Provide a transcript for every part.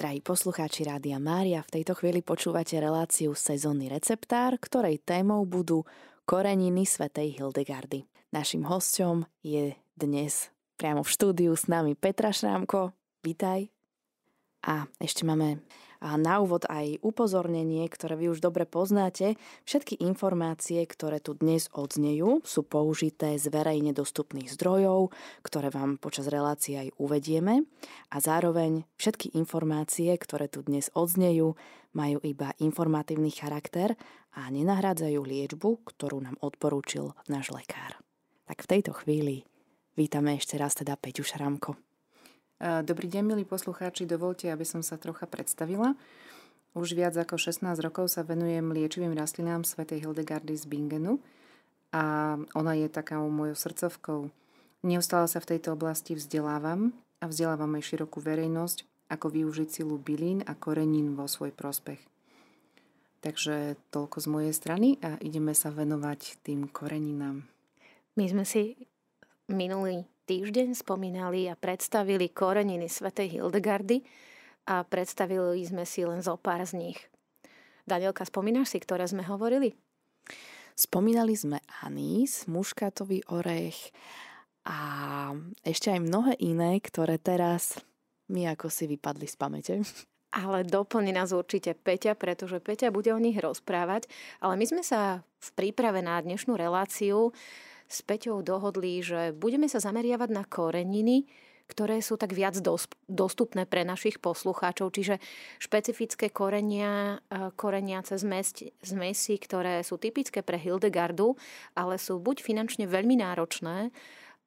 Drahí poslucháči Rádia Mária, v tejto chvíli počúvate reláciu Sezónny receptár, ktorej témou budú koreniny svätej Hildegardy. Našim hostom je dnes priamo v štúdiu s nami Petra Šrámko. Vítaj. A ešte máme na úvod aj upozornenie, ktoré vy už dobre poznáte. Všetky informácie, ktoré tu dnes odznejú, sú použité z verejne dostupných zdrojov, ktoré vám počas relácie aj uvedieme. A zároveň všetky informácie, ktoré tu dnes odznejú, majú iba informatívny charakter a nenahrádzajú liečbu, ktorú nám odporúčil náš lekár. Tak v tejto chvíli vítame ešte raz teda Peťu Šramko. Dobrý deň, milí poslucháči, dovolte, aby som sa trocha predstavila. Už viac ako 16 rokov sa venujem liečivým rastlinám svätej Hildegardy z Bingenu a ona je takou mojou srdcovkou. Neustále sa v tejto oblasti vzdelávam a vzdelávam aj širokú verejnosť, ako využiť silu bylín a korenín vo svoj prospech. Takže toľko z mojej strany a ideme sa venovať tým koreninám. My sme si minulý týždeň spomínali a predstavili koreniny svätej Hildegardy a predstavili sme si len zo pár z nich. Danielka, spomínaš si, ktoré sme hovorili? Spomínali sme anís, muškátový orech a ešte aj mnohé iné, ktoré teraz mi ako si vypadli z pamäte. Ale doplní nás určite Peťa, pretože Peťa bude o nich rozprávať. Ale my sme sa v príprave na dnešnú reláciu s Peťou dohodli, že budeme sa zameriavať na koreniny, ktoré sú tak viac dostupné pre našich poslucháčov, čiže špecifické korenia, koreniace zmesi, ktoré sú typické pre Hildegardu, ale sú buď finančne veľmi náročné,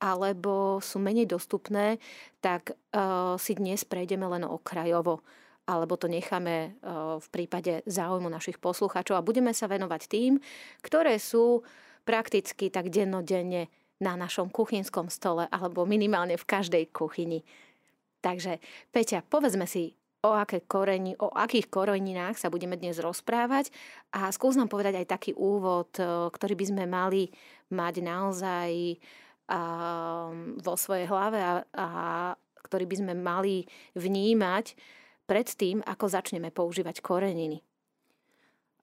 alebo sú menej dostupné, tak uh, si dnes prejdeme len okrajovo. Alebo to necháme v prípade záujmu našich poslucháčov. A budeme sa venovať tým, ktoré sú prakticky tak dennodenne na našom kuchynskom stole alebo minimálne v každej kuchyni. Takže Peťa, povedzme si, o, aké koreni, o akých koreninách sa budeme dnes rozprávať a skús nám povedať aj taký úvod, e, ktorý by sme mali mať naozaj a, vo svojej hlave a, a ktorý by sme mali vnímať pred tým, ako začneme používať koreniny.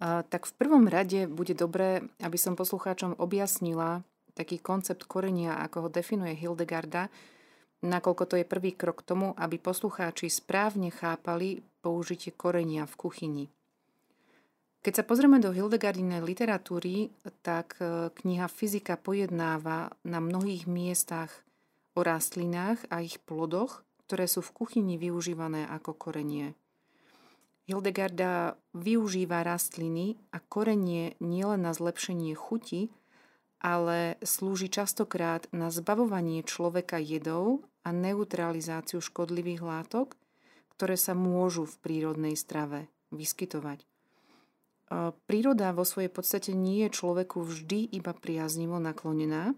Tak v prvom rade bude dobré, aby som poslucháčom objasnila taký koncept korenia, ako ho definuje Hildegarda, nakoľko to je prvý krok k tomu, aby poslucháči správne chápali použitie korenia v kuchyni. Keď sa pozrieme do Hildegardinej literatúry, tak e, kniha Fyzika pojednáva na mnohých miestach o rastlinách a ich plodoch, ktoré sú v kuchyni využívané ako korenie. Hildegarda využíva rastliny a korenie nielen na zlepšenie chuti, ale slúži častokrát na zbavovanie človeka jedov a neutralizáciu škodlivých látok, ktoré sa môžu v prírodnej strave vyskytovať. Príroda vo svojej podstate nie je človeku vždy iba priaznivo naklonená,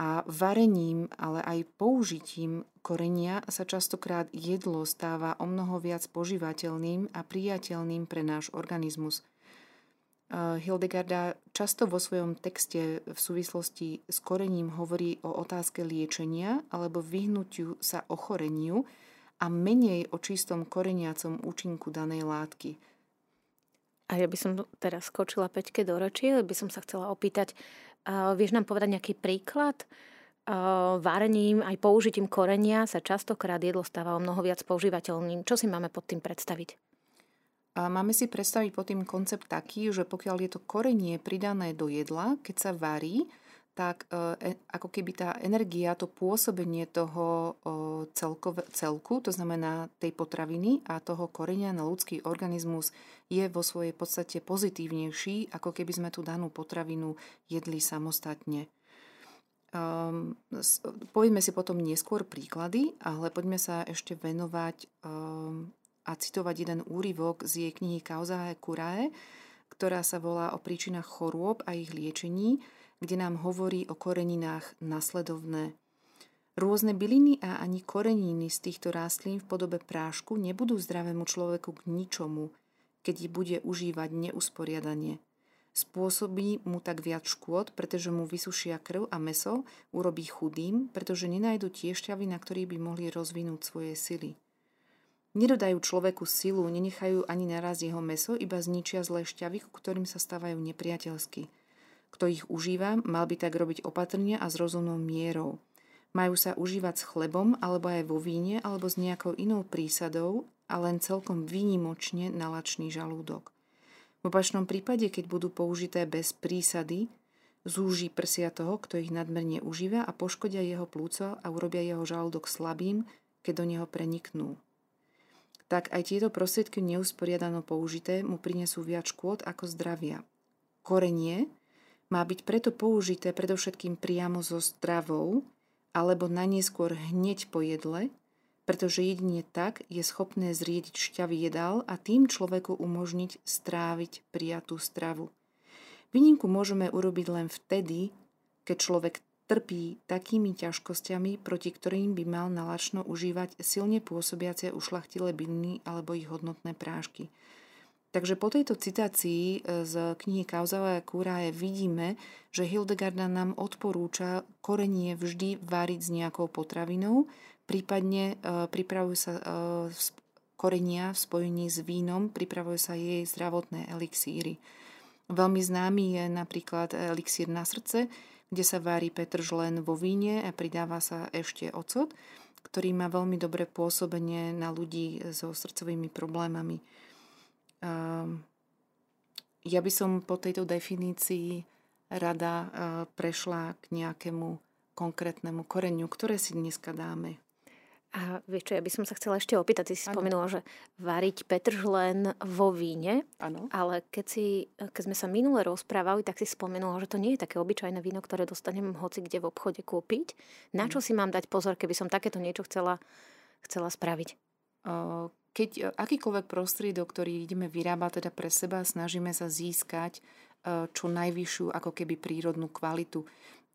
a varením, ale aj použitím korenia sa častokrát jedlo stáva o mnoho viac požívateľným a priateľným pre náš organizmus. Eh, Hildegarda často vo svojom texte v súvislosti s korením hovorí o otázke liečenia alebo vyhnutiu sa ochoreniu a menej o čistom koreniacom účinku danej látky. A ja by som teraz skočila Peťke do reči, by som sa chcela opýtať, Vieš nám povedať nejaký príklad? Varením aj použitím korenia sa častokrát jedlo stáva o mnoho viac používateľným. Čo si máme pod tým predstaviť? Máme si predstaviť pod tým koncept taký, že pokiaľ je to korenie pridané do jedla, keď sa varí, tak e, e, ako keby tá energia, to pôsobenie toho celkové, celku, to znamená tej potraviny a toho korenia na ľudský organizmus je vo svojej podstate pozitívnejší, ako keby sme tú danú potravinu jedli samostatne. Um, povieme si potom neskôr príklady, ale poďme sa ešte venovať um, a citovať jeden úryvok z jej knihy Kauzae Kurae, ktorá sa volá o príčinách chorôb a ich liečení, kde nám hovorí o koreninách nasledovné. Rôzne byliny a ani koreniny z týchto rastlín v podobe prášku nebudú zdravému človeku k ničomu, keď ich bude užívať neusporiadanie. Spôsobí mu tak viac škôd, pretože mu vysušia krv a meso, urobí chudým, pretože nenajdu tie šťavy, na ktorých by mohli rozvinúť svoje sily. Nedodajú človeku silu, nenechajú ani naraz jeho meso, iba zničia zlé šťavy, ku ktorým sa stávajú nepriateľsky. Kto ich užíva, mal by tak robiť opatrne a s rozumnou mierou. Majú sa užívať s chlebom, alebo aj vo víne, alebo s nejakou inou prísadou a len celkom výnimočne na lačný žalúdok. V opačnom prípade, keď budú použité bez prísady, zúži prsia toho, kto ich nadmerne užíva a poškodia jeho plúco a urobia jeho žalúdok slabým, keď do neho preniknú tak aj tieto prostriedky neusporiadano použité mu prinesú viac škôd ako zdravia. Korenie má byť preto použité predovšetkým priamo so stravou alebo na neskôr hneď po jedle, pretože jedine tak je schopné zriediť šťavy jedál a tým človeku umožniť stráviť prijatú stravu. Výnimku môžeme urobiť len vtedy, keď človek trpí takými ťažkosťami, proti ktorým by mal nalačno užívať silne pôsobiace ušlachtilé byliny alebo ich hodnotné prášky. Takže po tejto citácii e, z knihy Kauzavá kúraje vidíme, že Hildegarda nám odporúča korenie vždy váriť s nejakou potravinou, prípadne e, pripravujú sa e, korenia v spojení s vínom, pripravujú sa jej zdravotné elixíry. Veľmi známy je napríklad elixír na srdce, kde sa vári petržlen vo víne a pridáva sa ešte ocot, ktorý má veľmi dobré pôsobenie na ľudí so srdcovými problémami. Ehm, ja by som po tejto definícii rada eh, prešla k nejakému konkrétnemu koreniu, ktoré si dneska dáme. A vieš čo, ja by som sa chcela ešte opýtať, ty si ano. spomenula, že variť petržlen vo víne, ano. ale keď, si, keď sme sa minule rozprávali, tak si spomenula, že to nie je také obyčajné víno, ktoré dostanem hoci kde v obchode kúpiť. Na čo si mám dať pozor, keby som takéto niečo chcela, chcela spraviť? Keď e, akýkoľvek prostriedok, ktorý ideme vyrábať teda pre seba, snažíme sa získať e, čo najvyššiu ako keby prírodnú kvalitu.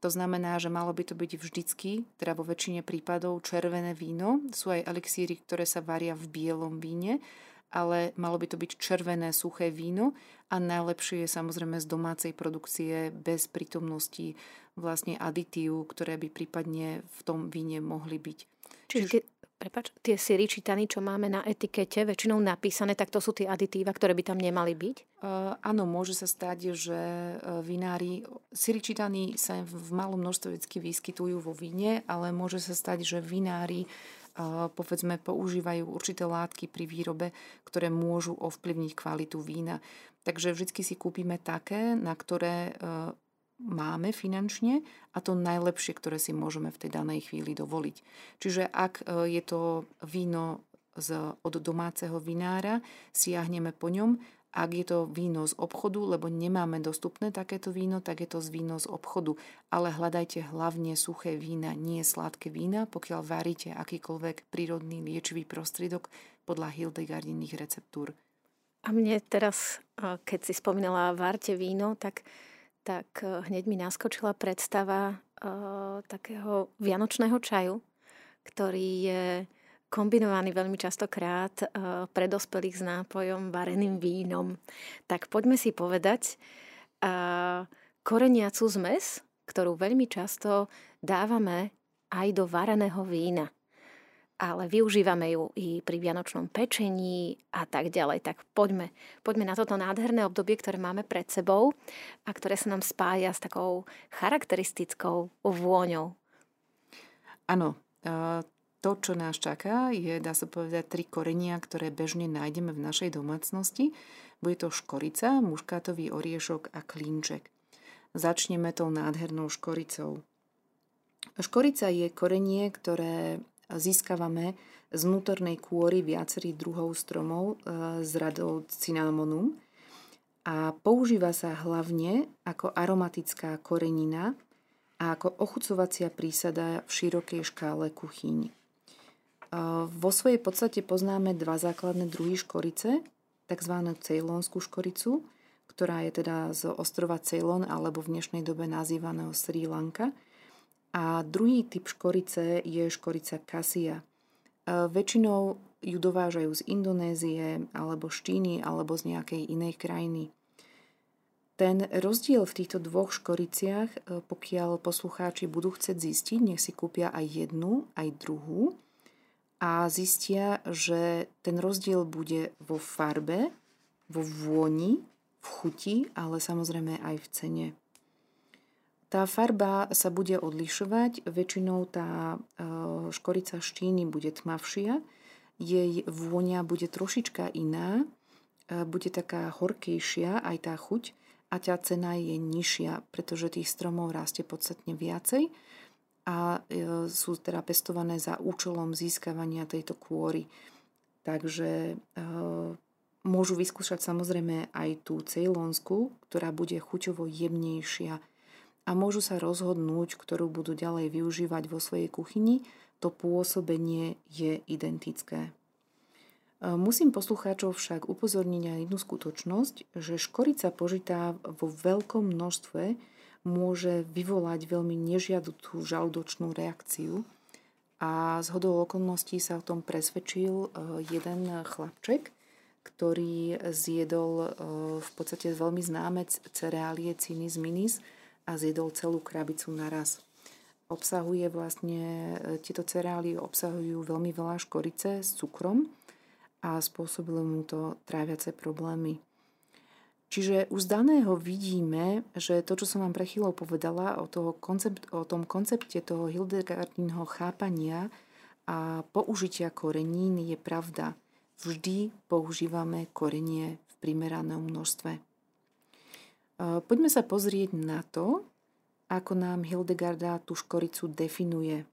To znamená, že malo by to byť vždycky, teda vo väčšine prípadov, červené víno. Sú aj elixíry, ktoré sa varia v bielom víne, ale malo by to byť červené suché víno a najlepšie je samozrejme z domácej produkcie bez prítomnosti vlastne aditív, ktoré by prípadne v tom víne mohli byť. Čiže, Čiže prepač, tie syry čítany, čo máme na etikete, väčšinou napísané, tak to sú tie aditíva, ktoré by tam nemali byť? Uh, áno, môže sa stať, že vinári, syry čítany sa v malom množstve vždy vyskytujú vo víne, ale môže sa stať, že vinári uh, povedzme používajú určité látky pri výrobe, ktoré môžu ovplyvniť kvalitu vína. Takže vždy si kúpime také, na ktoré máme finančne a to najlepšie, ktoré si môžeme v tej danej chvíli dovoliť. Čiže ak e, je to víno z, od domáceho vinára, siahneme po ňom. Ak je to víno z obchodu, lebo nemáme dostupné takéto víno, tak je to z víno z obchodu. Ale hľadajte hlavne suché vína, nie sladké vína, pokiaľ varíte akýkoľvek prírodný liečivý prostriedok podľa Hildegardiných receptúr. A mne teraz, e, keď si spomínala várte víno, tak tak eh, hneď mi naskočila predstava uh, takého vianočného čaju, ktorý je kombinovaný veľmi častokrát uh, pre dospelých s nápojom vareným vínom. Tak poďme si povedať uh, koreniacu zmes, ktorú veľmi často dávame aj do vareného vína ale využívame ju i pri vianočnom pečení a tak ďalej. Tak poďme, poďme na toto nádherné obdobie, ktoré máme pred sebou a ktoré sa nám spája s takou charakteristickou vôňou. Áno, to, čo nás čaká, je, dá sa povedať, tri korenia, ktoré bežne nájdeme v našej domácnosti. Bude to škorica, muškátový oriešok a klínček. Začneme tou nádhernou škoricou. Škorica je korenie, ktoré získavame z vnútornej kôry viacerých druhov stromov z e, radou cinnamonu a používa sa hlavne ako aromatická korenina a ako ochucovacia prísada v širokej škále kuchyň. E, vo svojej podstate poznáme dva základné druhy škorice, tzv. cejlonskú škoricu, ktorá je teda z ostrova Ceylon alebo v dnešnej dobe nazývaného Sri Lanka – a druhý typ škorice je škorica kasia. E, väčšinou ju dovážajú z Indonézie alebo z Číny alebo z nejakej inej krajiny. Ten rozdiel v týchto dvoch škoriciach, e, pokiaľ poslucháči budú chcieť zistiť, nech si kúpia aj jednu, aj druhú. a zistia, že ten rozdiel bude vo farbe, vo vôni, v chuti, ale samozrejme aj v cene. Tá farba sa bude odlišovať, väčšinou tá e, škorica štíny bude tmavšia, jej vôňa bude trošička iná, e, bude taká horkejšia aj tá chuť a tá cena je nižšia, pretože tých stromov rastie podstatne viacej a e, sú teda pestované za účelom získavania tejto kôry. Takže môžu vyskúšať samozrejme aj tú cejlonsku, ktorá bude chuťovo jemnejšia a môžu sa rozhodnúť, ktorú budú ďalej využívať vo svojej kuchyni, to pôsobenie je identické. E, musím poslucháčov však upozorniť na jednu skutočnosť, že škorica požitá vo veľkom množstve môže vyvolať veľmi nežiaducú žalúdočnú reakciu a z hodou okolností sa o tom presvedčil e, jeden chlapček, ktorý zjedol e, v podstate veľmi známe cereálie Cinis Minis, a zjedol celú krabicu naraz. Obsahuje vlastne, e, tieto cereály obsahujú veľmi veľa škorice s cukrom a spôsobilo mu to tráviace problémy. Čiže už z vidíme, že to, čo som vám pre chvíľou povedala o, toho koncept, o tom koncepte toho Hildegardinho chápania a použitia korenín je pravda. Vždy používame korenie v primeranom množstve. Poďme sa pozrieť na to, ako nám Hildegarda tú škoricu definuje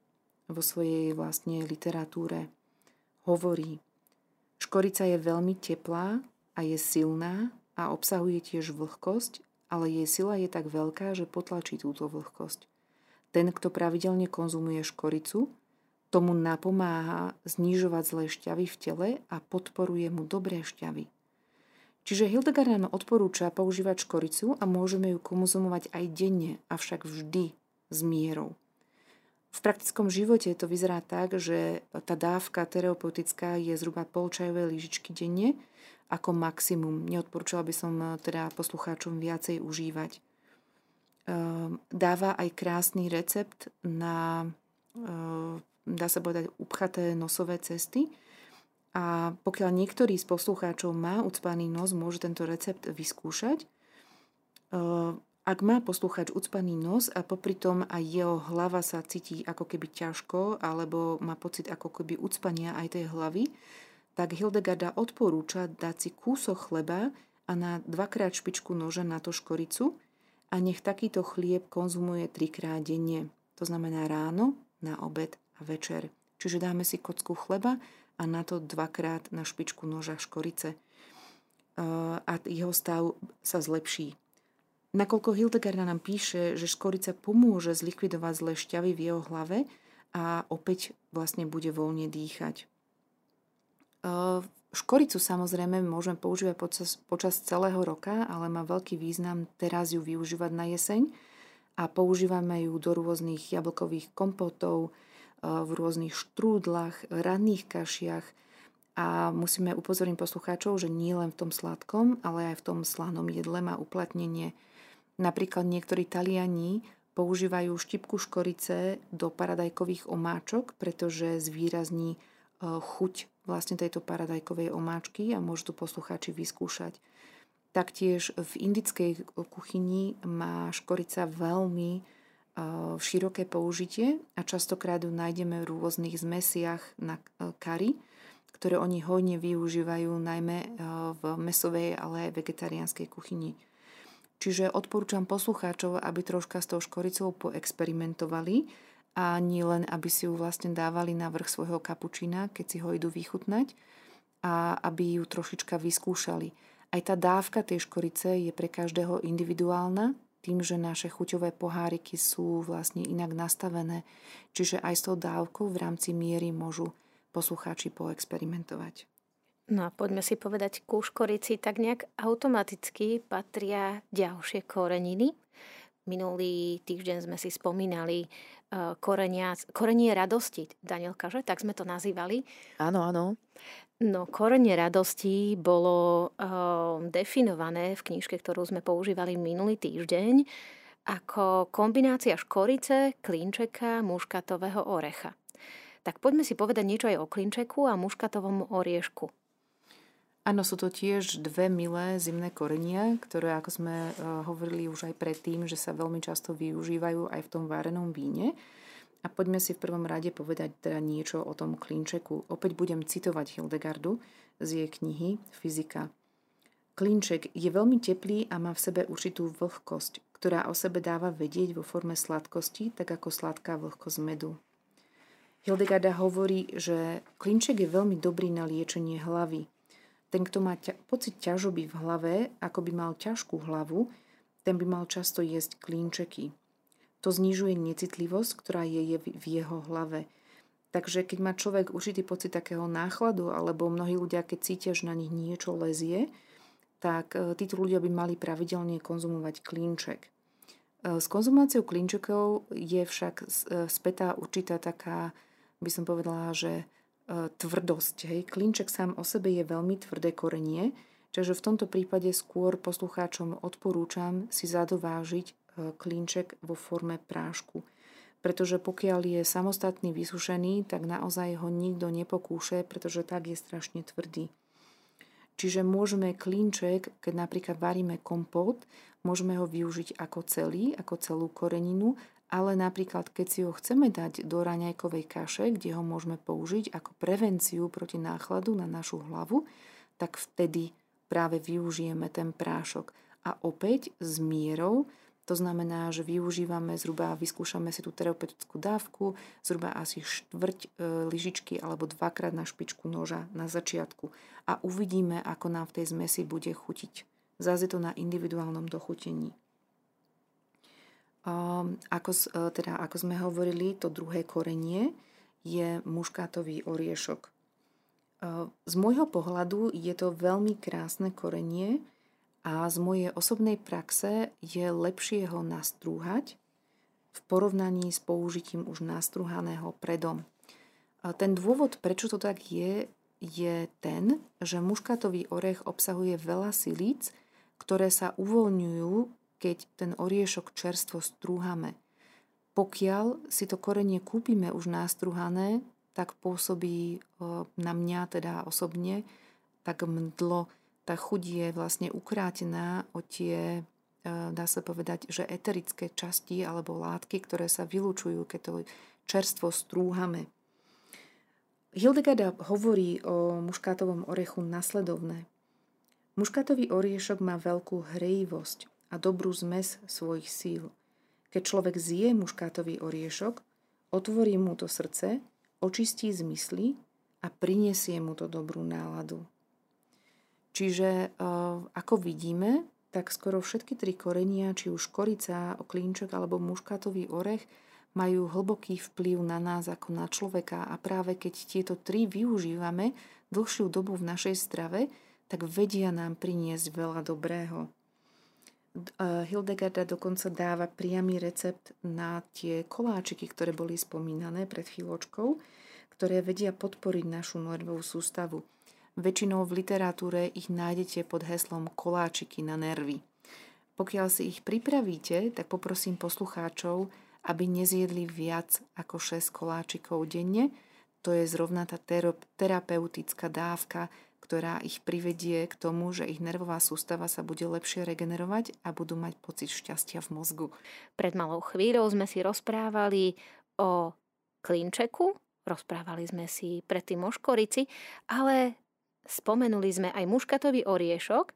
vo svojej vlastne literatúre. Hovorí, škorica je veľmi teplá a je silná a obsahuje tiež vlhkosť, ale jej sila je tak veľká, že potlačí túto vlhkosť. Ten, kto pravidelne konzumuje škoricu, tomu napomáha znižovať zlé šťavy v tele a podporuje mu dobré šťavy. Čiže Hildegard nám odporúča používať škoricu a môžeme ju konzumovať aj denne, avšak vždy s mierou. V praktickom živote to vyzerá tak, že tá dávka terapeutická je zhruba pol čajovej lyžičky denne ako maximum. Neodporúčala by som teda poslucháčom viacej užívať. Ehm, dáva aj krásny recept na, ehm, dá sa povedať, upchaté nosové cesty, a pokiaľ niektorý z poslucháčov má ucpaný nos, môže tento recept vyskúšať. Ak má poslucháč ucpaný nos a popri tom aj jeho hlava sa cíti ako keby ťažko alebo má pocit ako keby ucpania aj tej hlavy, tak Hildegarda odporúča dať si kúsok chleba a na dvakrát špičku noža na to škoricu a nech takýto chlieb konzumuje trikrát denne. To znamená ráno, na obed a večer. Čiže dáme si kocku chleba a na to dvakrát na špičku noža škorice a jeho stav sa zlepší. Nakoľko Hildegarda nám píše, že škorica pomôže zlikvidovať zlé šťavy v jeho hlave a opäť vlastne bude voľne dýchať. Škoricu samozrejme môžeme používať počas, počas celého roka, ale má veľký význam teraz ju využívať na jeseň a používame ju do rôznych jablkových kompotov, v rôznych štrúdlach, ranných kašiach a musíme upozorniť poslucháčov, že nie len v tom sladkom, ale aj v tom slanom jedle má uplatnenie. Napríklad niektorí Taliani používajú štipku škorice do paradajkových omáčok, pretože zvýrazní e, chuť vlastne tejto paradajkovej omáčky a môžu to poslucháči vyskúšať. Taktiež v indickej kuchyni má škorica veľmi široké použitie a častokrát ju nájdeme v rôznych zmesiach na kary, ktoré oni hojne využívajú najmä v mesovej, ale aj vegetariánskej kuchyni. Čiže odporúčam poslucháčov, aby troška s tou škoricou poexperimentovali a nie len, aby si ju vlastne dávali na vrch svojho kapučína, keď si ho idú vychutnať a aby ju trošička vyskúšali. Aj tá dávka tej škorice je pre každého individuálna, tým, že naše chuťové poháriky sú vlastne inak nastavené, čiže aj s tou dávkou v rámci miery môžu poslucháči poexperimentovať. No a poďme si povedať, ku škorici tak nejak automaticky patria ďalšie koreniny. Minulý týždeň sme si spomínali uh, korenia, korenie radosti, Danielka, že? Tak sme to nazývali. Áno, áno. No, korenie radosti bolo uh, definované v knižke, ktorú sme používali minulý týždeň, ako kombinácia škorice, klinčeka, muškatového orecha. Tak poďme si povedať niečo aj o klinčeku a muškatovom oriešku. Áno, sú to tiež dve milé zimné korenia, ktoré, ako sme uh, hovorili už aj predtým, že sa veľmi často využívajú aj v tom várenom víne. A poďme si v prvom rade povedať teda niečo o tom klinčeku. Opäť budem citovať Hildegardu z jej knihy Fyzika. Klinček je veľmi teplý a má v sebe určitú vlhkosť, ktorá o sebe dáva vedieť vo forme sladkosti, tak ako sladká vlhkosť medu. Hildegarda hovorí, že klinček je veľmi dobrý na liečenie hlavy, ten, kto má ťa, pocit ťažoby v hlave, ako by mal ťažkú hlavu, ten by mal často jesť klínčeky. To znižuje necitlivosť, ktorá je v jeho hlave. Takže keď má človek určitý pocit takého náchladu, alebo mnohí ľudia, keď cítia, že na nich niečo lezie, tak e, títo ľudia by mali pravidelne konzumovať klínček. E, s konzumáciou klínčekov je však e, spätá určitá taká, by som povedala, že tvrdosť. Hej. Klinček sám o sebe je veľmi tvrdé korenie, čiže v tomto prípade skôr poslucháčom odporúčam si zadovážiť klinček vo forme prášku. Pretože pokiaľ je samostatný vysušený, tak naozaj ho nikto nepokúše, pretože tak je strašne tvrdý. Čiže môžeme klinček, keď napríklad varíme kompót, môžeme ho využiť ako celý, ako celú koreninu ale napríklad keď si ho chceme dať do raňajkovej kaše, kde ho môžeme použiť ako prevenciu proti náchladu na našu hlavu, tak vtedy práve využijeme ten prášok. A opäť s mierou, to znamená, že využívame zhruba, vyskúšame si tú terapeutickú dávku, zhruba asi štvrť e, lyžičky alebo dvakrát na špičku noža na začiatku. A uvidíme, ako nám v tej zmesi bude chutiť. Zase to na individuálnom dochutení. Ehm, ako, e, teda, ako sme hovorili, to druhé korenie je muškátový oriešok. Ehm, z môjho pohľadu je to veľmi krásne korenie a z mojej osobnej praxe je lepšie ho nastrúhať v porovnaní s použitím už nastruhaného predom. Ten dôvod, prečo to tak je, je ten, že muškátový orech obsahuje veľa silíc, ktoré sa uvoľňujú keď ten oriešok čerstvo strúhame. Pokiaľ si to korenie kúpime už nástruhané, tak pôsobí na mňa teda osobne tak mdlo. Tá chuť je vlastne ukrátená o tie, e, dá sa povedať, že eterické časti alebo látky, ktoré sa vylúčujú, keď to čerstvo strúhame. Hildegarda hovorí o muškátovom orechu nasledovné. Muškátový oriešok má veľkú hrejivosť a dobrú zmes svojich síl. Keď človek zje muškátový oriešok, otvorí mu to srdce, očistí zmysly a prinesie mu to dobrú náladu. Čiže e, ako vidíme, tak skoro všetky tri korenia, či už korica, oklínčok alebo muškátový orech, majú hlboký vplyv na nás ako na človeka a práve keď tieto tri využívame dlhšiu dobu v našej strave, tak vedia nám priniesť veľa dobrého. Hildegarda dokonca dáva priamy recept na tie koláčiky, ktoré boli spomínané pred chvíľočkou, ktoré vedia podporiť našu nervovú sústavu. Väčšinou v literatúre ich nájdete pod heslom koláčiky na nervy. Pokiaľ si ich pripravíte, tak poprosím poslucháčov, aby nezjedli viac ako 6 koláčikov denne. To je zrovna tá terapeutická dávka, ktorá ich privedie k tomu, že ich nervová sústava sa bude lepšie regenerovať a budú mať pocit šťastia v mozgu. Pred malou chvíľou sme si rozprávali o klinčeku, rozprávali sme si predtým o škorici, ale spomenuli sme aj muškatový oriešok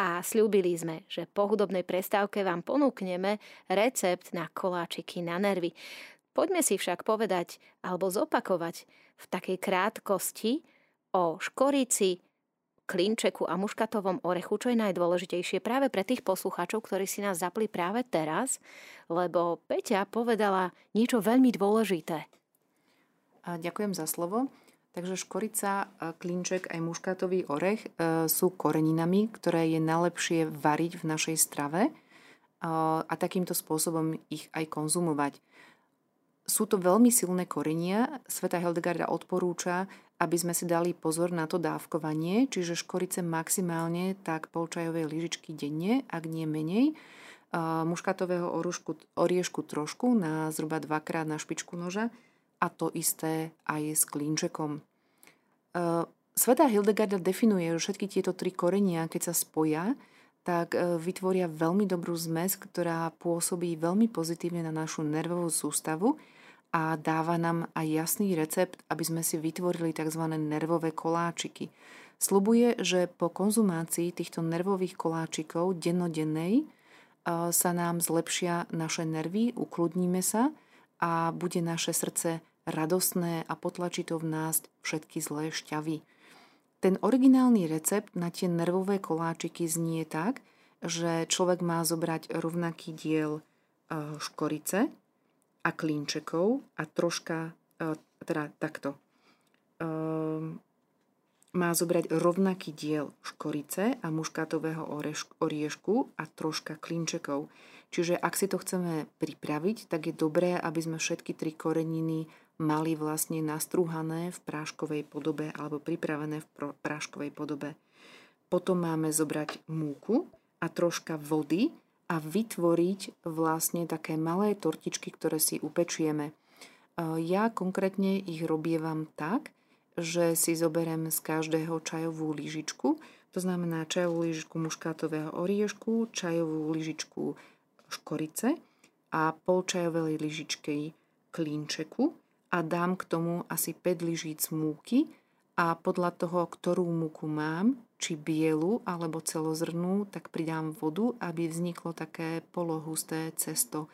a slúbili sme, že po hudobnej prestávke vám ponúkneme recept na koláčiky na nervy. Poďme si však povedať alebo zopakovať v takej krátkosti, o škorici, klinčeku a muškatovom orechu, čo je najdôležitejšie práve pre tých poslucháčov, ktorí si nás zapli práve teraz, lebo Peťa povedala niečo veľmi dôležité. A ďakujem za slovo. Takže škorica, klinček aj muškátový orech e, sú koreninami, ktoré je najlepšie variť v našej strave a takýmto spôsobom ich aj konzumovať. Sú to veľmi silné korenia. Sveta Hildegarda odporúča, aby sme si dali pozor na to dávkovanie, čiže škorice maximálne tak pol čajovej lyžičky denne, ak nie menej. Muškatového oriešku trošku na zhruba dvakrát na špičku noža a to isté aj s klínčekom. Svetá Hildegarda definuje, že všetky tieto tri korenia, keď sa spoja, tak vytvoria veľmi dobrú zmes, ktorá pôsobí veľmi pozitívne na našu nervovú sústavu a dáva nám aj jasný recept, aby sme si vytvorili tzv. nervové koláčiky. Slubuje, že po konzumácii týchto nervových koláčikov dennodennej sa nám zlepšia naše nervy, ukludníme sa a bude naše srdce radostné a potlačí to v nás všetky zlé šťavy. Ten originálny recept na tie nervové koláčiky znie tak, že človek má zobrať rovnaký diel škorice a klínčekov a troška, teda takto, má zobrať rovnaký diel škorice a muškátového oriešku a troška klinčekov. Čiže ak si to chceme pripraviť, tak je dobré, aby sme všetky tri koreniny mali vlastne nastrúhané v práškovej podobe alebo pripravené v práškovej podobe. Potom máme zobrať múku a troška vody a vytvoriť vlastne také malé tortičky, ktoré si upečieme. Ja konkrétne ich robievam tak, že si zoberiem z každého čajovú lyžičku, to znamená čajovú lyžičku muškátového oriešku, čajovú lyžičku škorice a pol čajovej lyžičky klínčeku a dám k tomu asi 5 lyžíc múky a podľa toho, ktorú múku mám, či bielu alebo celozrnú, tak pridám vodu, aby vzniklo také polohusté cesto,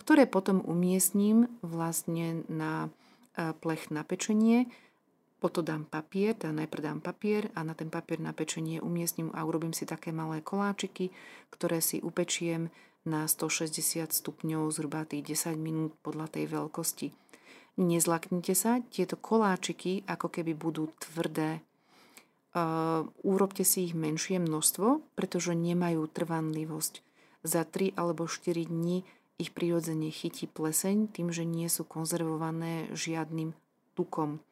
ktoré potom umiestním vlastne na e, plech na pečenie potom dám papier, teda najprv dám papier a na ten papier na pečenie umiestním a urobím si také malé koláčiky, ktoré si upečiem na 160 stupňov zhruba tých 10 minút podľa tej veľkosti. Nezlaknite sa, tieto koláčiky ako keby budú tvrdé. Uh, urobte si ich menšie množstvo, pretože nemajú trvanlivosť. Za 3 alebo 4 dní ich prirodzene chytí pleseň tým, že nie sú konzervované žiadnym tukom.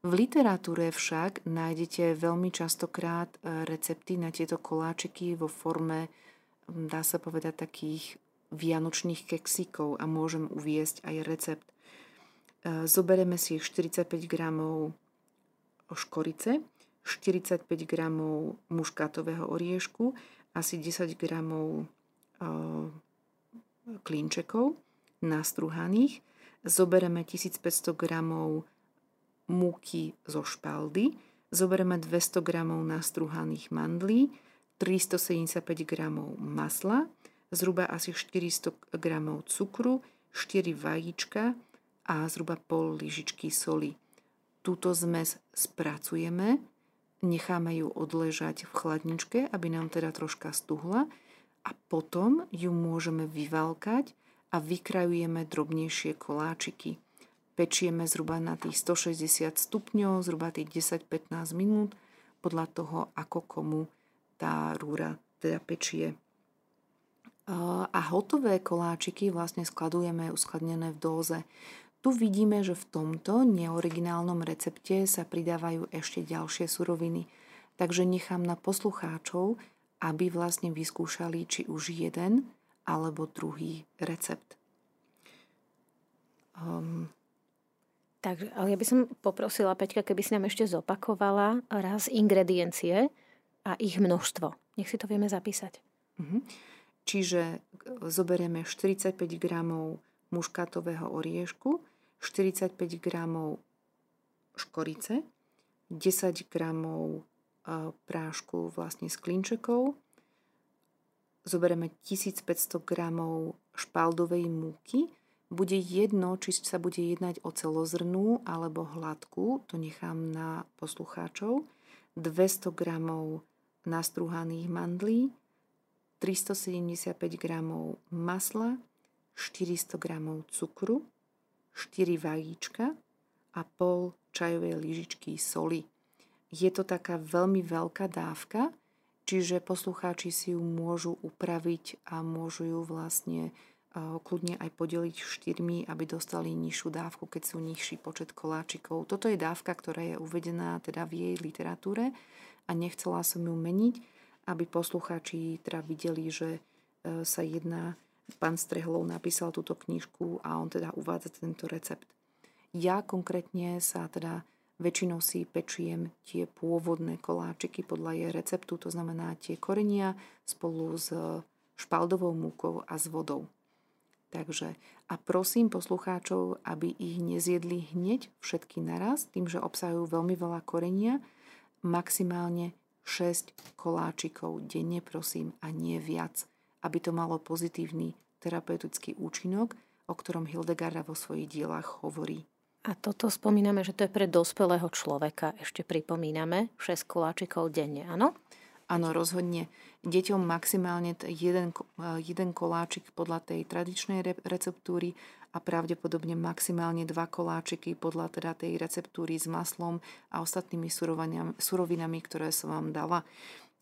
V literatúre však nájdete veľmi častokrát e, recepty na tieto koláčiky vo forme, dá sa povedať, takých vianočných keksíkov a môžem uviesť aj recept. E, zobereme si 45 gramov škorice, 45 gramov muškátového oriešku, asi 10 gramov e, klínčekov nastruhaných, zobereme 1500 gramov múky zo špaldy, zoberieme 200 g nastruhaných mandlí, 375 g masla, zhruba asi 400 g cukru, 4 vajíčka a zhruba pol lyžičky soli. Túto zmes spracujeme, necháme ju odležať v chladničke, aby nám teda troška stuhla a potom ju môžeme vyvalkať a vykrajujeme drobnejšie koláčiky pečieme zhruba na tých 160 stupňov, zhruba tých 10-15 minút, podľa toho, ako komu tá rúra teda pečie. A hotové koláčiky vlastne skladujeme uskladnené v dóze. Tu vidíme, že v tomto neoriginálnom recepte sa pridávajú ešte ďalšie suroviny. Takže nechám na poslucháčov, aby vlastne vyskúšali či už jeden alebo druhý recept. Um, tak, ale ja by som poprosila, Peťka, keby si nám ešte zopakovala raz ingrediencie a ich množstvo. Nech si to vieme zapísať. Mhm. Čiže e, zoberieme 45 gramov muškátového oriešku, 45 gramov škorice, 10 gramov e, prášku vlastne z klinčekov, zoberieme 1500 gramov špaldovej múky, bude jedno, či sa bude jednať o celozrnú alebo hladkú, to nechám na poslucháčov. 200 g nastruhaných mandlí, 375 g masla, 400 g cukru, 4 vajíčka a pol čajovej lyžičky soli. Je to taká veľmi veľká dávka, čiže poslucháči si ju môžu upraviť a môžu ju vlastne kľudne aj podeliť štyrmi, aby dostali nižšiu dávku, keď sú nižší počet koláčikov. Toto je dávka, ktorá je uvedená teda v jej literatúre a nechcela som ju meniť, aby poslucháči teda videli, že e, sa jedná, pán Strehlov napísal túto knižku a on teda uvádza tento recept. Ja konkrétne sa teda väčšinou si pečiem tie pôvodné koláčiky podľa jej receptu, to znamená tie korenia spolu s špaldovou múkou a s vodou. Takže a prosím poslucháčov, aby ich nezjedli hneď všetky naraz, tým, že obsahujú veľmi veľa korenia, maximálne 6 koláčikov denne, prosím, a nie viac, aby to malo pozitívny terapeutický účinok, o ktorom Hildegarda vo svojich dielach hovorí. A toto spomíname, že to je pre dospelého človeka, ešte pripomíname, 6 koláčikov denne, áno? Áno, rozhodne. Deťom maximálne jeden, jeden koláčik podľa tej tradičnej receptúry a pravdepodobne maximálne dva koláčiky podľa teda tej receptúry s maslom a ostatnými surovinami, ktoré som vám dala.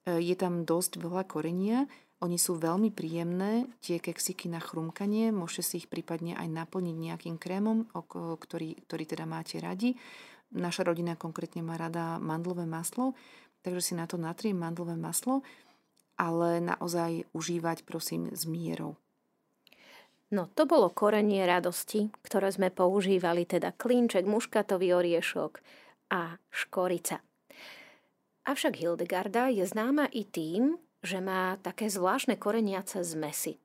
E, je tam dosť veľa korenia, oni sú veľmi príjemné, tie keksiky na chrumkanie, môžete si ich prípadne aj naplniť nejakým krémom, ktorý, ktorý teda máte radi. Naša rodina konkrétne má rada mandlové maslo, takže si na to natriem mandlové maslo, ale naozaj užívať prosím s mierou. No to bolo korenie radosti, ktoré sme používali, teda klinček, muškatový oriešok a škorica. Avšak Hildegarda je známa i tým, že má také zvláštne koreniace zmesy.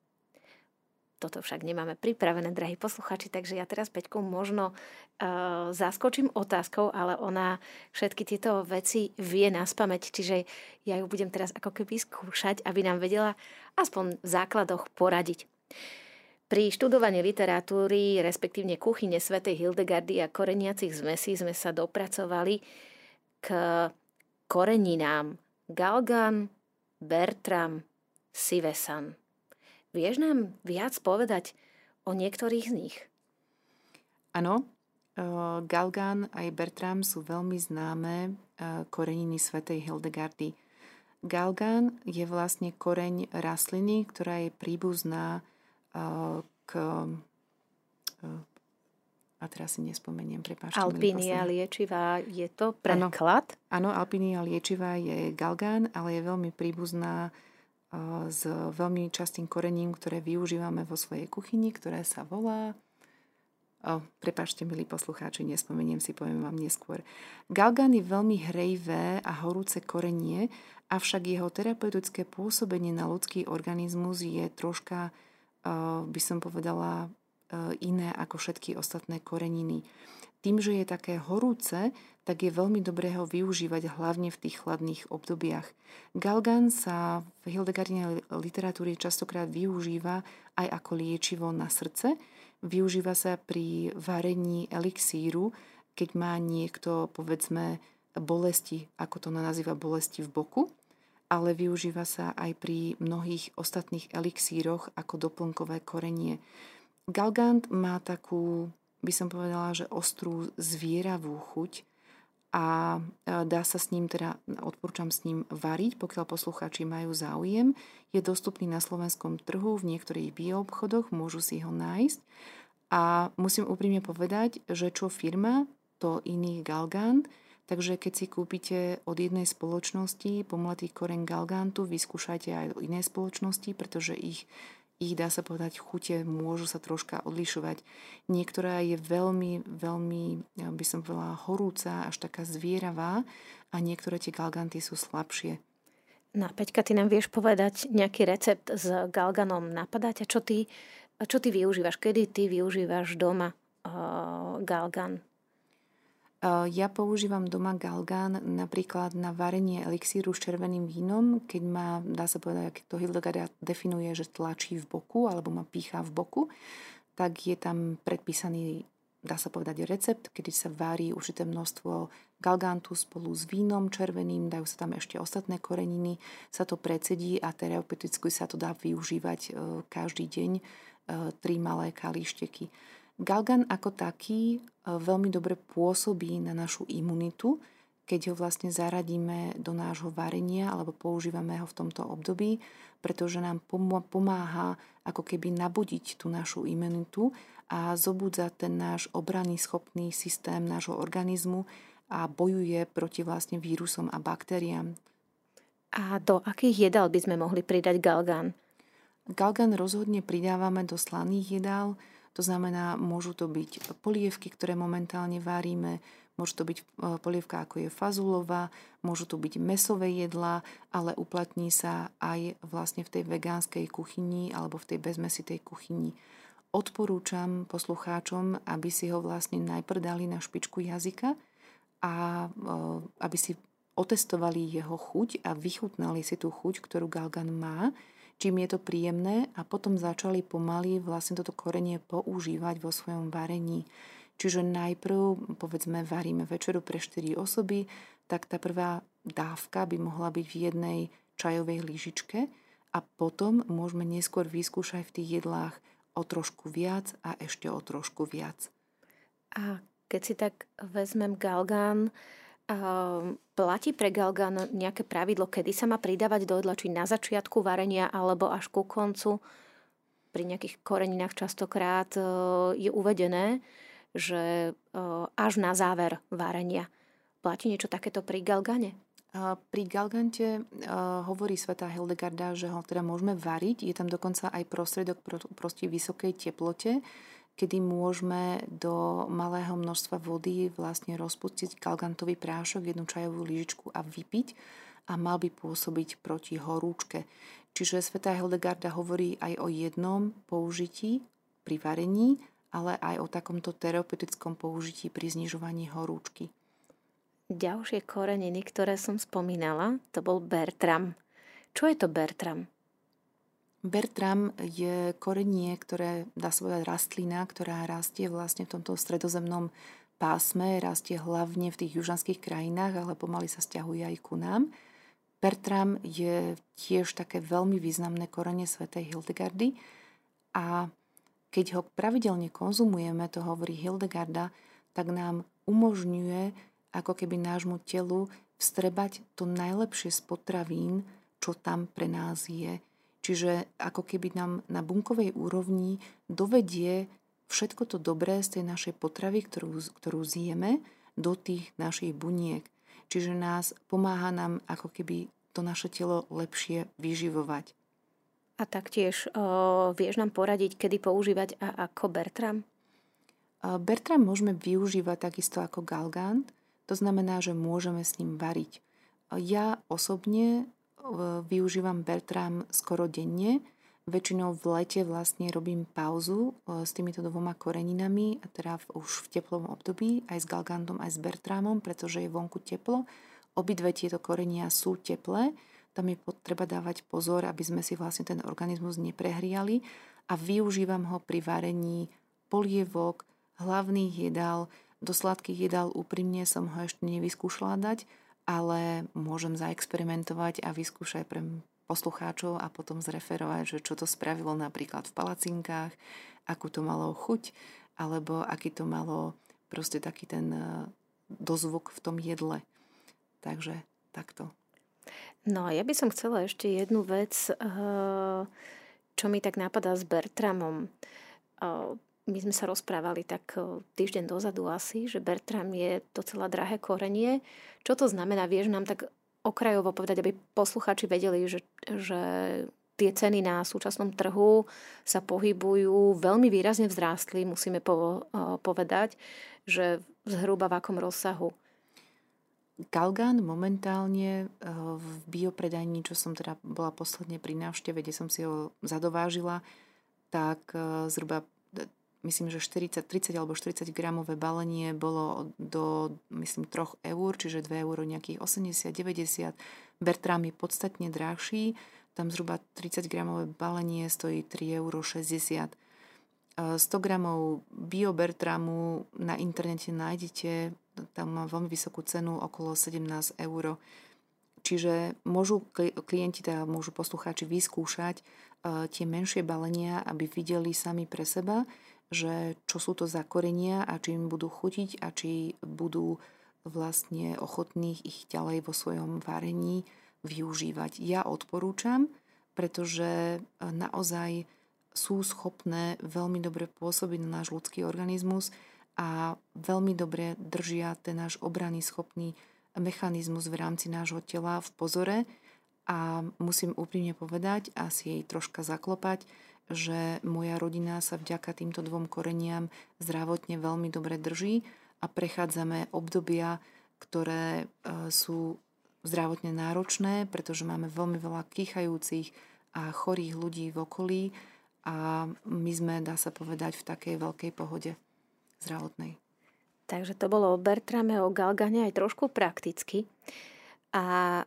Toto však nemáme pripravené, drahí posluchači, takže ja teraz Peťku možno uh, zaskočím otázkou, ale ona všetky tieto veci vie na spameť, čiže ja ju budem teraz ako keby skúšať, aby nám vedela aspoň v základoch poradiť. Pri študovaní literatúry, respektívne kuchyne svätej Hildegardy a koreniacich zmesí sme sa dopracovali k koreninám galgan, bertram, sivesan. Vieš nám viac povedať o niektorých z nich? Áno, eh, Galgan aj Bertram sú veľmi známe eh, koreniny svätej Hildegardy. Galgan je vlastne koreň rastliny, ktorá je príbuzná eh, k a teraz si nespomeniem, prepáčte. Alpinia liečivá, je to preklad? Áno, alpinia liečivá je galgán, ale je veľmi príbuzná s veľmi častým korením, ktoré využívame vo svojej kuchyni, ktoré sa volá... O, prepáčte, milí poslucháči, nespomeniem si, poviem vám neskôr. Galgán je veľmi hrejvé a horúce korenie, avšak jeho terapeutické pôsobenie na ľudský organizmus je troška, by som povedala, iné ako všetky ostatné koreniny. Tým, že je také horúce, tak je veľmi dobré ho využívať hlavne v tých chladných obdobiach. Galgan sa v Hildegardinej literatúre častokrát využíva aj ako liečivo na srdce. Využíva sa pri varení elixíru, keď má niekto, povedzme, bolesti, ako to nazýva bolesti v boku, ale využíva sa aj pri mnohých ostatných elixíroch ako doplnkové korenie. Galgant má takú by som povedala, že ostrú zvieravú chuť a dá sa s ním, teda odporúčam s ním variť, pokiaľ poslucháči majú záujem. Je dostupný na slovenskom trhu, v niektorých bioobchodoch, môžu si ho nájsť. A musím úprimne povedať, že čo firma, to iný Galgant, takže keď si kúpite od jednej spoločnosti pomletý koreň Galgantu, vyskúšajte aj od inej spoločnosti, pretože ich ich, dá sa povedať, chute môžu sa troška odlišovať. Niektorá je veľmi, veľmi, by som povedala, horúca, až taká zvieravá a niektoré tie galganty sú slabšie. No Peťka, ty nám vieš povedať nejaký recept s galganom? Napadá ťa, čo ty, čo ty využívaš? Kedy ty využívaš doma uh, galgan? Ja používam doma galgán napríklad na varenie elixíru s červeným vínom, keď má, dá sa povedať, keď to Hildegard definuje, že tlačí v boku alebo má pícha v boku, tak je tam predpísaný, dá sa povedať, recept, kedy sa varí určité množstvo galgántu spolu s vínom červeným, dajú sa tam ešte ostatné koreniny, sa to precedí a terapeuticky sa to dá využívať e, každý deň, e, tri malé kališteky. Galgan ako taký e, veľmi dobre pôsobí na našu imunitu, keď ho vlastne zaradíme do nášho varenia alebo používame ho v tomto období, pretože nám pomáha ako keby nabudiť tú našu imunitu a zobudza ten náš obranný schopný systém nášho organizmu a bojuje proti vlastne vírusom a baktériám. A do akých jedál by sme mohli pridať galgan? Galgan rozhodne pridávame do slaných jedál, To znamená, môžu to byť polievky, ktoré momentálne varíme, môže to byť e, polievka ako je fazulová, môžu to byť mesové jedlá, ale uplatní sa aj vlastne v tej vegánskej kuchyni alebo v tej bezmesitej kuchyni. Odporúčam poslucháčom, aby si ho vlastne najprv dali na špičku jazyka a e, aby si otestovali jeho chuť a vychutnali si tú chuť, ktorú galgan má, čím je to príjemné a potom začali pomaly vlastne toto korenie používať vo svojom varení. Čiže najprv, povedzme, varíme večeru pre 4 osoby, tak tá prvá dávka by mohla byť v jednej čajovej lyžičke a potom môžeme neskôr vyskúšať v tých jedlách o trošku viac a ešte o trošku viac. A keď si tak vezmem galgán, Uh, platí pre galgán nejaké pravidlo, kedy sa má pridávať do jedla, či na začiatku varenia alebo až ku koncu? Pri nejakých koreninách častokrát uh, je uvedené, že uh, až na záver varenia. Platí niečo takéto pri galgane? Pri galgante hovorí svetá Hildegarda, že ho teda môžeme variť. Je tam dokonca aj prostredok proti vysokej teplote, kedy môžeme do malého množstva vody vlastne rozpustiť galgantový prášok, jednu čajovú lyžičku a vypiť a mal by pôsobiť proti horúčke. Čiže Svetá Hildegarda hovorí aj o jednom použití pri varení, ale aj o takomto terapeutickom použití pri znižovaní horúčky. Ďalšie koreniny, ktoré som spomínala, to bol Bertram. Čo je to Bertram? Bertram je korenie, ktoré dá povedať rastlina, ktorá rastie vlastne v tomto stredozemnom pásme, rastie hlavne v tých južanských krajinách, ale pomaly sa stiahuje aj ku nám. Bertram je tiež také veľmi významné korenie svätej Hildegardy a keď ho pravidelne konzumujeme, to hovorí Hildegarda, tak nám umožňuje ako keby nášmu telu vstrebať to najlepšie z potravín, čo tam pre nás je Čiže ako keby nám na bunkovej úrovni dovedie všetko to dobré z tej našej potravy, ktorú, ktorú zjeme, do tých našich buniek. Čiže nás pomáha nám ako keby to naše telo lepšie vyživovať. A taktiež o, vieš nám poradiť, kedy používať a ako Bertram? Bertram môžeme využívať takisto ako galgant, to znamená, že môžeme s ním variť. Ja osobne využívam Bertram skoro denne. Väčšinou v lete vlastne robím pauzu e, s týmito dvoma koreninami, a teda už v teplom období, aj s Galgantom, aj s Bertramom, pretože je vonku teplo. Obidve tieto korenia sú teplé, tam je potreba dávať pozor, aby sme si vlastne ten organizmus neprehriali a využívam ho pri varení polievok, hlavných jedál, do sladkých jedál úprimne som ho ešte nevyskúšala dať, ale môžem zaexperimentovať a vyskúšať pre poslucháčov a potom zreferovať, že čo to spravilo napríklad v palacinkách, akú to malo chuť, alebo aký to malo proste taký ten e, dozvuk v tom jedle. Takže takto. No a ja by som chcela ešte jednu vec, e, čo mi tak napadá s Bertramom. E, my sme sa rozprávali tak týždeň dozadu asi, že Bertram je docela drahé korenie. Čo to znamená? Vieš nám tak okrajovo povedať, aby posluchači vedeli, že, že tie ceny na súčasnom trhu sa pohybujú, veľmi výrazne vzrástli, musíme po, povedať, že zhruba v akom rozsahu. Galgan momentálne v biopredajni, čo som teda bola posledne pri návšteve, kde som si ho zadovážila, tak zhruba myslím, že 40, 30 alebo 40 gramové balenie bolo do, myslím, 3 eur, čiže 2 eur nejakých 80, 90. Bertram je podstatne drahší, tam zhruba 30 gramové balenie stojí 3,60 eur. 100 gramov bio-Bertramu na internete nájdete, tam má veľmi vysokú cenu, okolo 17 eur. Čiže môžu klienti, teda môžu poslucháči vyskúšať tie menšie balenia, aby videli sami pre seba, že čo sú to za korenia a či im budú chutiť a či budú vlastne ochotní ich ďalej vo svojom varení využívať. Ja odporúčam, pretože e, naozaj sú schopné veľmi dobre pôsobiť na náš ľudský organizmus a veľmi dobre držia ten náš obranný schopný mechanizmus v rámci nášho tela v pozore a musím úprimne povedať a si jej troška zaklopať, že moja rodina sa vďaka týmto dvom koreniam zdravotne veľmi dobre drží a prechádzame obdobia, ktoré e, sú zdravotne náročné, pretože máme veľmi veľa kýchajúcich a chorých ľudí v okolí a my sme, dá sa povedať, v takej veľkej pohode zdravotnej. Takže to bolo o Bertrame, o Galgane aj trošku prakticky. A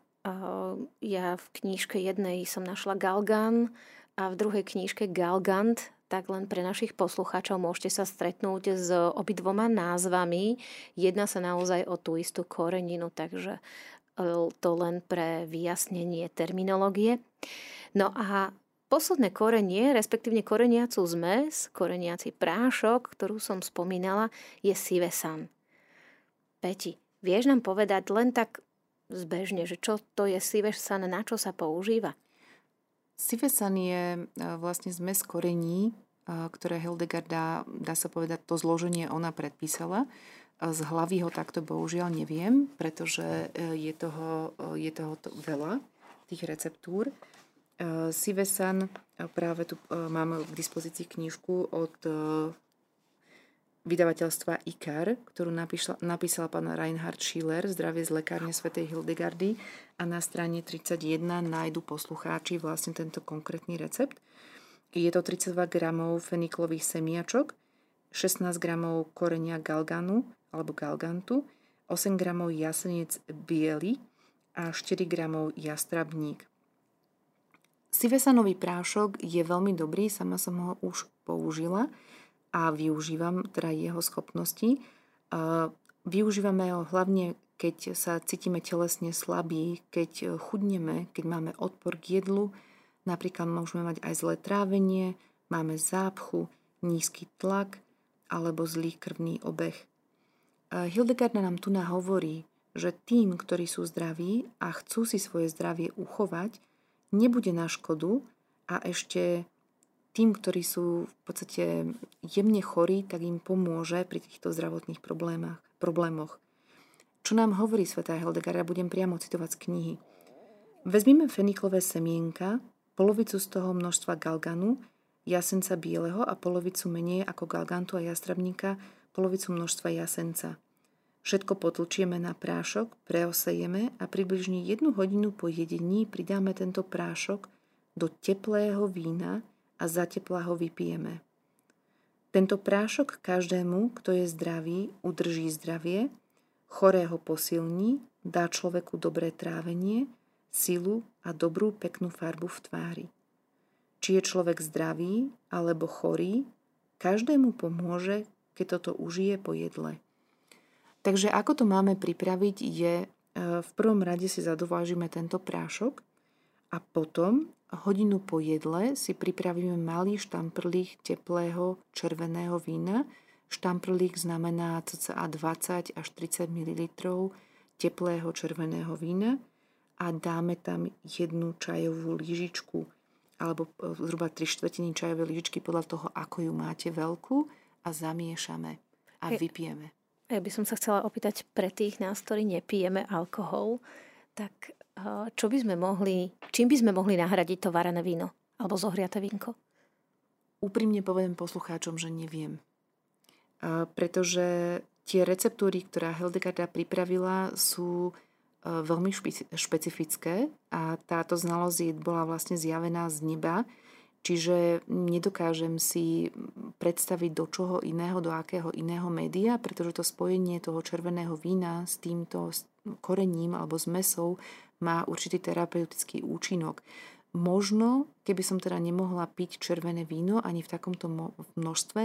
ja v knížke jednej som našla Galgan a v druhej knížke Galgant, tak len pre našich poslucháčov môžete sa stretnúť s obidvoma názvami. Jedna sa naozaj o tú istú koreninu, takže to len pre vyjasnenie terminológie. No a posledné korenie, respektívne koreniacu zmes, koreniaci prášok, ktorú som spomínala, je sivesan. Peti, vieš nám povedať len tak zbežne, že čo to je sivesan, na čo sa používa? Sivesan je e, vlastne zmes korení, e, ktoré Hildegarda, dá sa povedať, to zloženie ona predpísala. Z hlavy ho takto bohužiaľ neviem, pretože e, je toho, e, je toho veľa, tých receptúr. E, Sivesan, práve tu mám k dispozícii knižku od vydavateľstva IKAR, ktorú napísal, napísal pán Reinhard Schiller, Zdravie z lekárne svätej Hildegardy a na strane 31 nájdu poslucháči vlastne tento konkrétny recept. Je to 32 gramov feniklových semiačok, 16 gramov korenia galganu, alebo galgantu, 8 g jasenec biely a 4 g jastrabník. Sivesanový prášok je veľmi dobrý, sama som ho už použila a využívam teda jeho schopnosti. Využívame ho hlavne, keď sa cítime telesne slabí, keď chudneme, keď máme odpor k jedlu, napríklad môžeme mať aj zlé trávenie, máme zápchu, nízky tlak alebo zlý krvný obeh. Hildegarda nám tu hovorí, že tým, ktorí sú zdraví a chcú si svoje zdravie uchovať, nebude na škodu a ešte tým, ktorí sú v podstate jemne chorí, tak im pomôže pri týchto zdravotných problémach, problémoch. Čo nám hovorí svätá Hildegarda, budem priamo citovať z knihy. Vezmime feniklové semienka, polovicu z toho množstva galganu, jasenca bieleho a polovicu menej ako galgantu a jastrabníka, polovicu množstva jasenca. Všetko potlčieme na prášok, preosejeme a približne jednu hodinu po jedení pridáme tento prášok do teplého vína a za tepla ho vypijeme. Tento prášok každému, kto je zdravý, udrží zdravie, chorého posilní, dá človeku dobré trávenie, silu a dobrú peknú farbu v tvári. Či je človek zdravý alebo chorý, každému pomôže, keď toto užije po jedle. Takže ako to máme pripraviť je, e, v prvom rade si zadovážime tento prášok a potom hodinu po jedle si pripravíme malý štamprlík teplého červeného vína. Štamprlík znamená cca 20 až 30 ml teplého červeného vína a dáme tam jednu čajovú lyžičku alebo e, zhruba 3 štvrtiny čajovej lyžičky podľa toho, ako ju máte veľkú a zamiešame a vypijeme. Ja by som sa chcela opýtať pre tých nás, ktorí nepijeme alkohol, tak čo by sme mohli, čím by sme mohli nahradiť to varené víno alebo zohriate vínko? Úprimne poviem poslucháčom, že neviem. Pretože tie receptúry, ktorá Hildegarda pripravila, sú veľmi špecifické a táto znalosť bola vlastne zjavená z neba Čiže nedokážem si predstaviť do čoho iného, do akého iného média, pretože to spojenie toho červeného vína s týmto korením alebo zmesou má určitý terapeutický účinok. Možno, keby som teda nemohla piť červené víno ani v takomto množstve,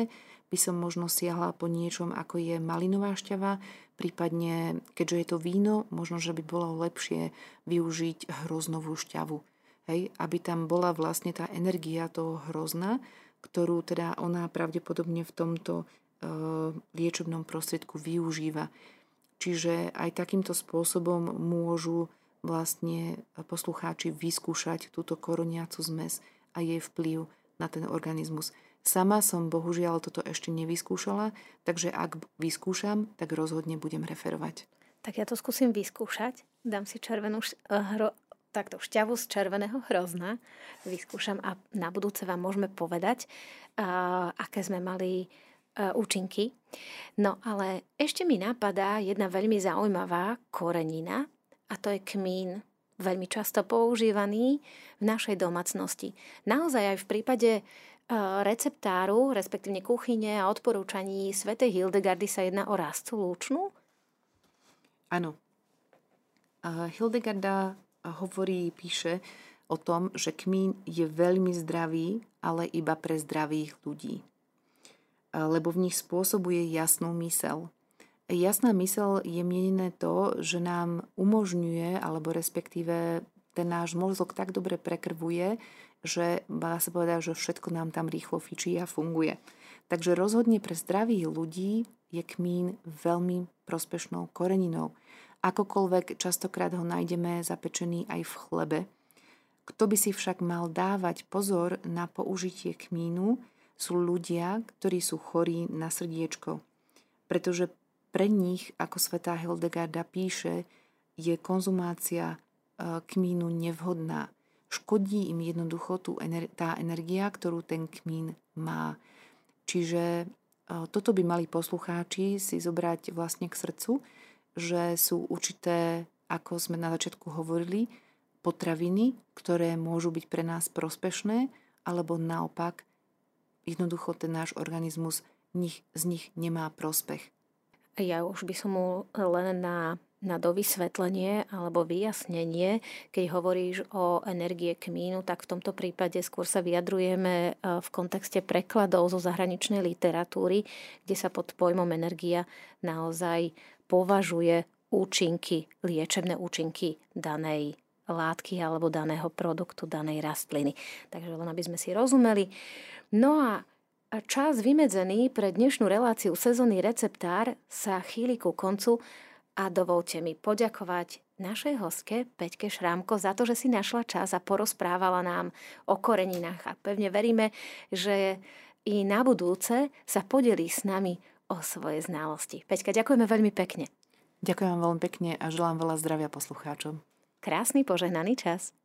by som možno siahla po niečom, ako je malinová šťava, prípadne, keďže je to víno, možno, že by bolo lepšie využiť hroznovú šťavu hej, aby tam bola vlastne tá energia toho hrozna, ktorú teda ona pravdepodobne v tomto e, liečebnom prostriedku využíva. Čiže aj takýmto spôsobom môžu vlastne poslucháči vyskúšať túto koroniacu zmes a jej vplyv na ten organizmus. Sama som bohužiaľ toto ešte nevyskúšala, takže ak vyskúšam, tak rozhodne budem referovať. Tak ja to skúsim vyskúšať. Dám si červenú takto šťavu z červeného hrozna vyskúšam a na budúce vám môžeme povedať, uh, aké sme mali uh, účinky. No ale ešte mi napadá jedna veľmi zaujímavá korenina a to je kmín veľmi často používaný v našej domácnosti. Naozaj aj v prípade e, receptáru, respektívne kuchyne a odporúčaní svätej Hildegardy sa jedná o rastcu lúčnu? Áno. Hildegarda hovorí, píše o tom, že kmín je veľmi zdravý, ale iba pre zdravých ľudí. Lebo v nich spôsobuje jasnú mysel. Jasná mysel je mienené to, že nám umožňuje, alebo respektíve ten náš mozog tak dobre prekrvuje, že dá sa povedať, že všetko nám tam rýchlo fičí a funguje. Takže rozhodne pre zdravých ľudí je kmín veľmi prospešnou koreninou. Akokoľvek častokrát ho nájdeme zapečený aj v chlebe. Kto by si však mal dávať pozor na použitie kmínu, sú ľudia, ktorí sú chorí na srdiečko. Pretože pre nich, ako svetá Hildegarda píše, je konzumácia e, kmínu nevhodná. Škodí im jednoducho tú, tá energia, ktorú ten kmín má. Čiže e, toto by mali poslucháči si zobrať vlastne k srdcu, že sú určité, ako sme na začiatku hovorili, potraviny, ktoré môžu byť pre nás prospešné, alebo naopak jednoducho ten náš organizmus z nich nemá prospech. Ja už by som mu len na, na dovysvetlenie alebo vyjasnenie, keď hovoríš o energie kmínu, tak v tomto prípade skôr sa vyjadrujeme e, v kontexte prekladov zo zahraničnej literatúry, kde sa pod pojmom energia naozaj považuje účinky, liečebné účinky danej látky alebo daného produktu, danej rastliny. Takže len aby sme si rozumeli. No a a čas vymedzený pre dnešnú reláciu sezónny receptár sa chýli ku koncu a dovolte mi poďakovať našej hostke Peťke Šrámko za to, že si našla čas a porozprávala nám o koreninách a pevne veríme, že i na budúce sa podelí s nami o svoje znalosti. Peťka, ďakujeme veľmi pekne. Ďakujem veľmi pekne a želám veľa zdravia poslucháčom. Krásny požehnaný čas.